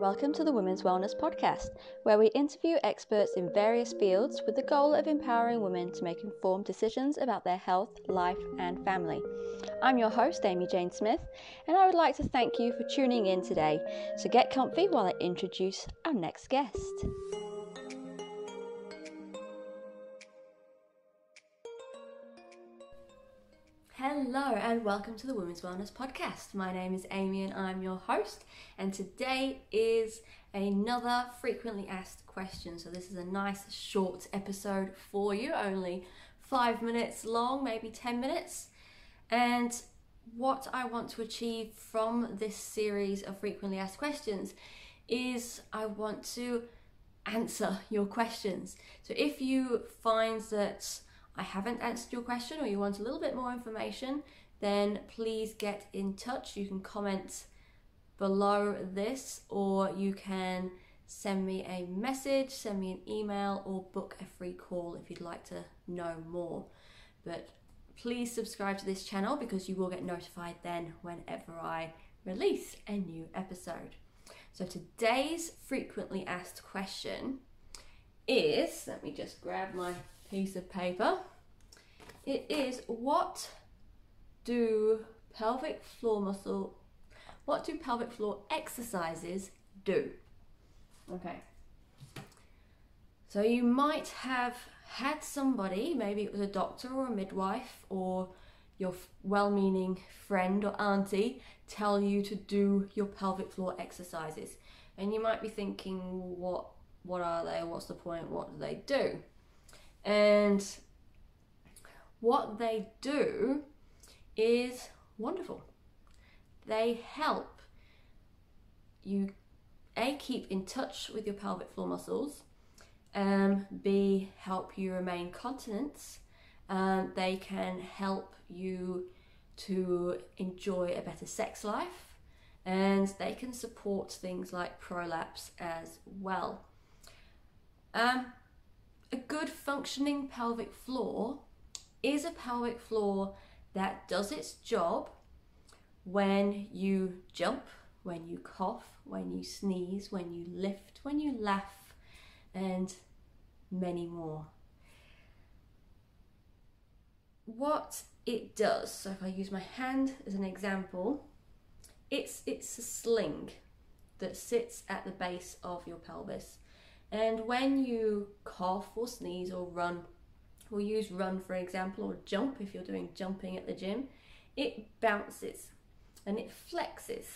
Welcome to the Women's Wellness Podcast, where we interview experts in various fields with the goal of empowering women to make informed decisions about their health, life, and family. I'm your host, Amy Jane Smith, and I would like to thank you for tuning in today. So get comfy while I introduce our next guest. Hello and welcome to the Women's Wellness Podcast. My name is Amy and I'm your host, and today is another frequently asked question. So, this is a nice short episode for you, only five minutes long, maybe 10 minutes. And what I want to achieve from this series of frequently asked questions is I want to answer your questions. So, if you find that I haven't answered your question or you want a little bit more information, then please get in touch. You can comment below this or you can send me a message, send me an email, or book a free call if you'd like to know more. But please subscribe to this channel because you will get notified then whenever I release a new episode. So today's frequently asked question is let me just grab my piece of paper. It is what do pelvic floor muscle, what do pelvic floor exercises do? Okay. So you might have had somebody, maybe it was a doctor or a midwife or your well meaning friend or auntie, tell you to do your pelvic floor exercises. And you might be thinking, what, what are they? What's the point? What do they do? And what they do is wonderful. They help you a keep in touch with your pelvic floor muscles, um, b help you remain continent. Um, they can help you to enjoy a better sex life, and they can support things like prolapse as well. Um, a good functioning pelvic floor is a pelvic floor that does its job when you jump, when you cough, when you sneeze, when you lift, when you laugh, and many more. What it does, so if I use my hand as an example, it's it's a sling that sits at the base of your pelvis and when you cough or sneeze or run, we'll use run for example, or jump if you're doing jumping at the gym, it bounces and it flexes.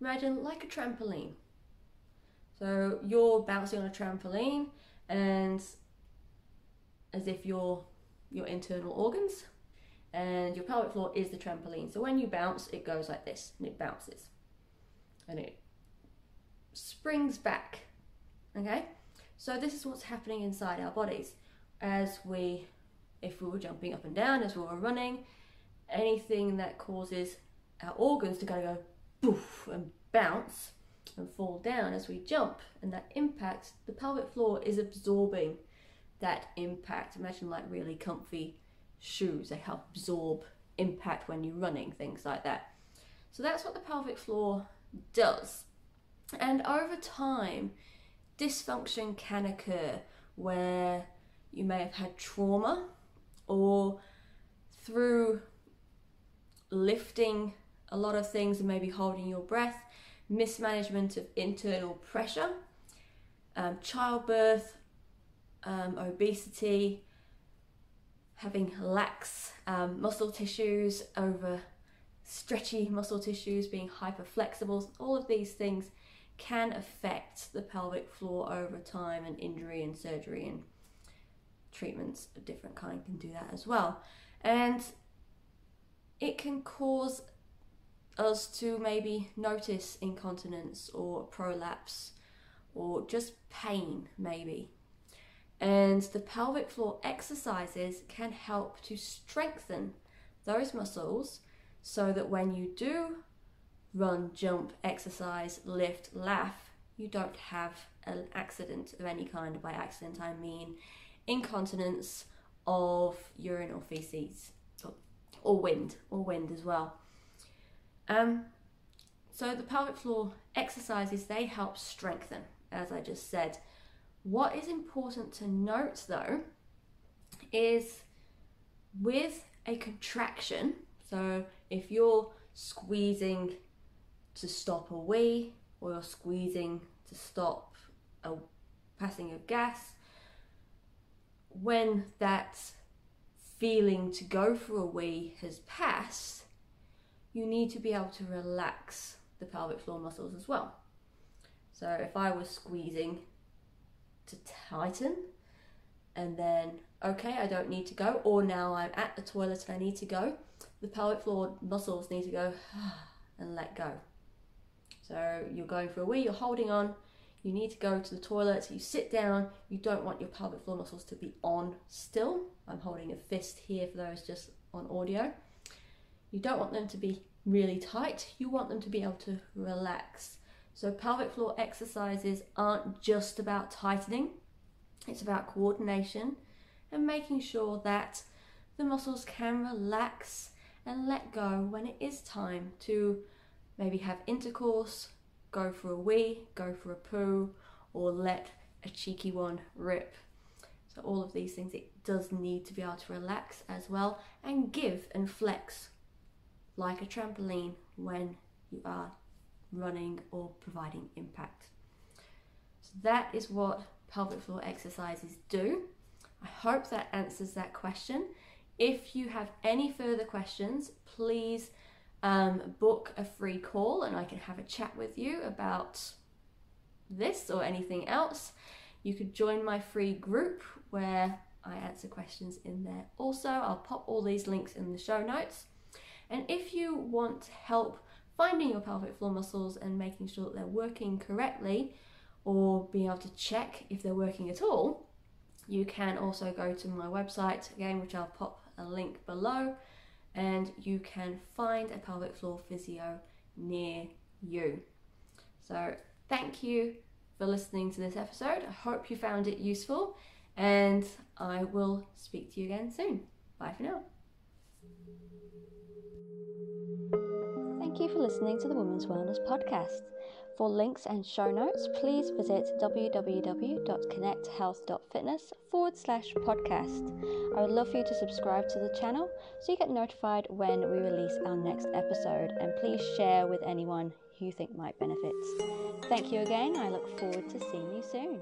Imagine like a trampoline. So you're bouncing on a trampoline and as if you're your internal organs and your pelvic floor is the trampoline. So when you bounce, it goes like this and it bounces and it springs back Okay, so this is what's happening inside our bodies as we, if we were jumping up and down, as we were running, anything that causes our organs to kind of go poof and bounce and fall down as we jump, and that impact, the pelvic floor is absorbing that impact. Imagine like really comfy shoes, they help absorb impact when you're running, things like that. So that's what the pelvic floor does. And over time, dysfunction can occur where you may have had trauma or through lifting a lot of things and maybe holding your breath, mismanagement of internal pressure, um, childbirth, um, obesity, having lax um, muscle tissues over stretchy muscle tissues, being hyper flexible, all of these things can affect the pelvic floor over time, and injury and surgery and treatments of different kind can do that as well. And it can cause us to maybe notice incontinence or prolapse or just pain, maybe. And the pelvic floor exercises can help to strengthen those muscles so that when you do run, jump, exercise, lift, laugh, you don't have an accident of any kind. By accident, I mean incontinence of urine or feces, or, wind, or wind as well. Um, so the pelvic floor exercises they help strengthen, as I just said. What is important to note though is with a contraction, so if you're squeezing to stop a wee or you're squeezing to stop a passing of gas, when that feeling to go for a wee has passed, you need to be able to relax the pelvic floor muscles as well. So if I was squeezing to tighten and then okay I don't need to go or now I'm at the toilet and I need to go the pelvic floor muscles need to go and let go so you're going for a wee you're holding on. You need to go to the toilet. So you sit down. You don't want your pelvic floor muscles to be on still. I'm holding a fist here for those just on audio. You don't want them to be really tight. You want them to be able to relax. So pelvic floor exercises aren't just about tightening, it's about coordination and making sure that the muscles can relax and let go when it is time to maybe have intercourse, go for a wee, go for a poo, or let a cheeky one rip. So all of these things, it does need to be able to relax as well and give and flex like a trampoline when you are running or providing impact. So that is what pelvic floor exercises do. I hope that answers that question. If you have any further questions, please um, book a free call and I can have a chat with you about this or anything else. You could join my free group where I answer questions in there also. I'll pop all these links in the show notes. And if you want help finding your pelvic floor muscles and making sure that they're working correctly or being able to check if they're working at all, you can also go to my website again, which I'll pop a link below, and you can find a pelvic floor physio near you. So, thank you for listening to this episode. I hope you found it useful, and I will speak to you again soon. Bye for now. Thank you for listening to the Women's Wellness Podcast. For links and show notes, please visit www.connecthealth.fitness forward slash podcast. I would love for you to subscribe to the channel so you get notified when we release our next episode, and please share with anyone you think might benefit. Thank you again. I look forward to seeing you soon.